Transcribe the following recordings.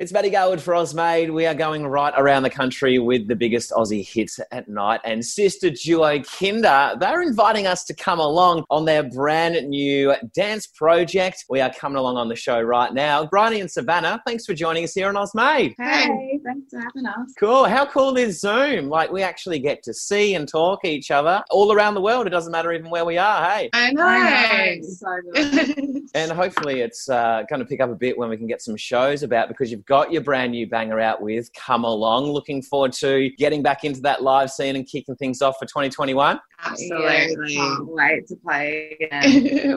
It's Matty Garwood for Ozmade. We are going right around the country with the biggest Aussie hits at night. And sister duo Kinder, they're inviting us to come along on their brand new dance project. We are coming along on the show right now. Briony and Savannah, thanks for joining us here on Ozmade. Hey, thanks for having us. Cool. How cool is Zoom? Like, we actually get to see and talk each other all around the world. It doesn't matter even where we are, hey? I know. I know. So good. And hopefully it's uh, going to pick up a bit when we can get some shows about because you've got your brand new banger out with Come Along. Looking forward to getting back into that live scene and kicking things off for 2021. Absolutely. Yeah, can't wait to play again.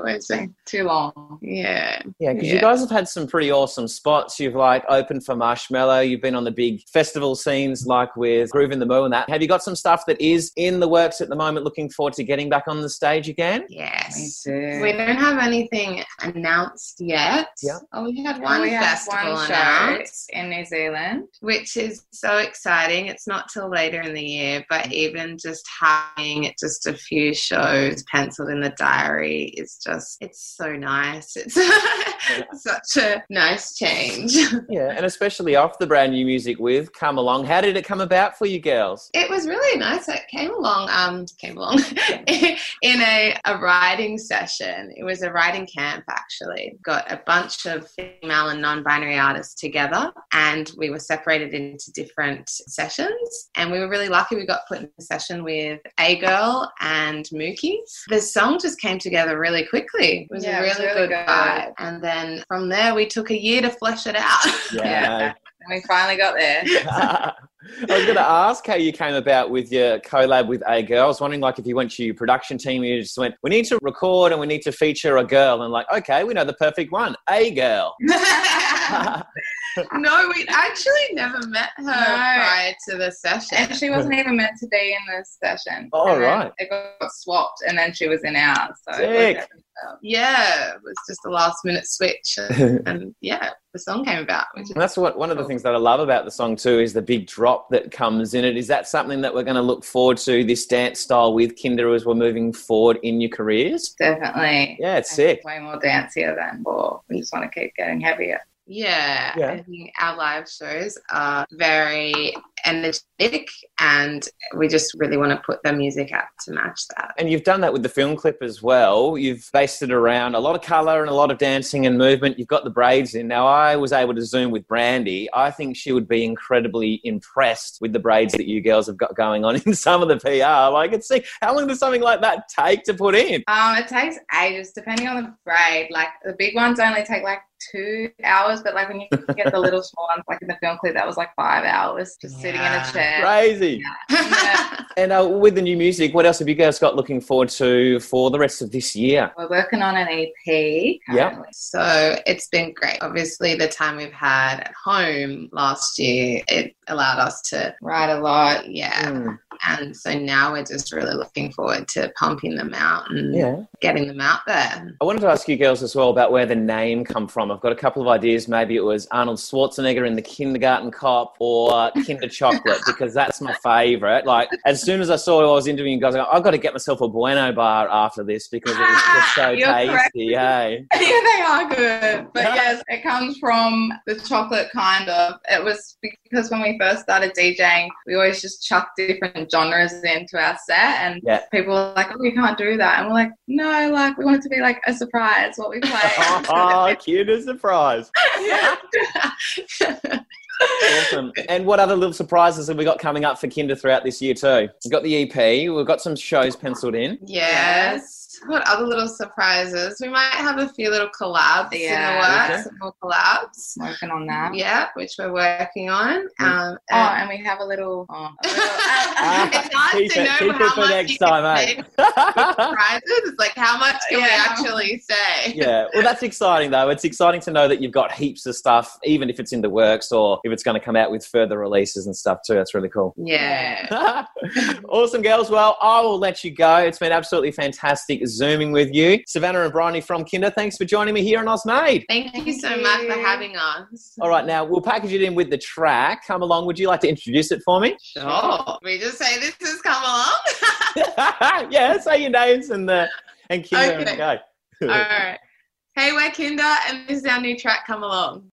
it's been Too long. yeah. Yeah, because you guys have had some pretty awesome spots. You've like opened for Marshmello. You've been on the big festival scenes like with Groovin the Moo and that. Have you got some stuff that is in the works at the moment? Looking forward to getting back on the stage again. Me Yes. too. We don't have anything announced yet. Yeah. Oh, we had one we festival one show announced, in New Zealand. which is so exciting. It's not till later in the year, but even just having it just a few shows penciled in the diary is just, it's so nice. It's such a nice change. Yeah, and especially off the brand new music with Come Along. How did it come about for you girls? It was really nice. It came along, um, came along in a, a writing session. It was a writing camp actually. Got a bunch of female and non-binary artists together, and we were separated into different sessions. And we were really lucky. We got put in a session with A Girl and Mookie. The song just came together really quickly. It was Yeah, a really, really good, good. vibe. And then from there, we took a year to flesh it out. Yeah. And we finally got there. I was going to ask how you came about with your collab with A Girl. I was wondering, like, if you went to your production team, you just went, "We need to record and we need to feature a girl," and like, okay, we know the perfect one, A Girl. no, we actually never met her prior to the session. And she wasn't even meant to be in this session. Oh, And right. It got swapped and then she was in ours. So it Sick. yeah, it was just a last minute switch, and, and yeah, the song came about. Which is that's what one of the things that I love about the song too is the big drop that comes in it. Is that something that we're going to look forward to this dance style with Kinder as we're moving forward in your careers? Definitely. Yeah, it's And sick. Way more dancier than before. We just want to keep getting heavier. Yeah, Yeah. I think our live shows are very energetic, and we just really want to put the music out to match that. And you've done that with the film clip as well. You've based it around a lot of colour and a lot of dancing and movement. You've got the braids in. Now, I was able to zoom with Brandy. I think she would be incredibly impressed with the braids that you girls have got going on in some of the PR. Like, it's see, how long does something like that take to put in? Um, it takes ages depending on the braid. Like the big ones only take like two hours, but like when you get the little small ones, like in the film clip, that was like five hours just sitting in a chair. Crazy. Yeah. And uh, with the new music, what else have you guys got looking forward to for the rest of this year? We're working on an EP. Yep. currently. So it's been great. Obviously, the time we've had at home last year, it allowed us to Write a lot. yeah. Mm, And so now we're just really looking forward to pumping them out and yeah. getting them out there. I wanted to ask you girls as well about where the name come from. I've got a couple of ideas. Maybe it was Arnold Schwarzenegger in the Kindergarten Cop or Kinder Chocolate because that's my favourite. Like as soon as I saw I was interviewing guys, I I've got to get myself a Bueno bar after this because it was just so tasty. Hey, yeah, they are good. But yes, it comes from the chocolate kind of. It was because when we first started DJing, we always just chucked different genres into our set, and Yeah. people were like, "Oh, you can't do that," and we're like, "No, like we want it to be like a surprise what we play." Ah, oh, Kinder surprise! Awesome. And what other little surprises have we got coming up for Kinder throughout this year too? We've got the EP. We've got some shows penciled in. Yes. What other little surprises? We might have a few little collabs in the works, some more collabs. Working on that. Yeah, which we're working on. Mm. Um, Oh, and- and we have a little. Oh, a little Ah, it's hard keep to it, know it how for much next you time, eh? surprises. It's like how much can we actually say? yeah, well, that's exciting though. It's exciting to know that you've got heaps of stuff, even if it's in the works or if it's going to come out with further releases and stuff too. That's really cool. Yeah. awesome, girls. Well, I will let you go. It's been absolutely fantastic zooming with you. Savannah and Briony from Kinder, thanks for joining me here on Osmade. Thank you so Thank much for having us. All right, now we'll package it in with the track. Come along. Would you like to introduce it for me? Sure. We just say this has come along. yeah, say your names and the and Kinder Okay. and go. All right. Hey, we're Kinder, and this is our new track, Come Along.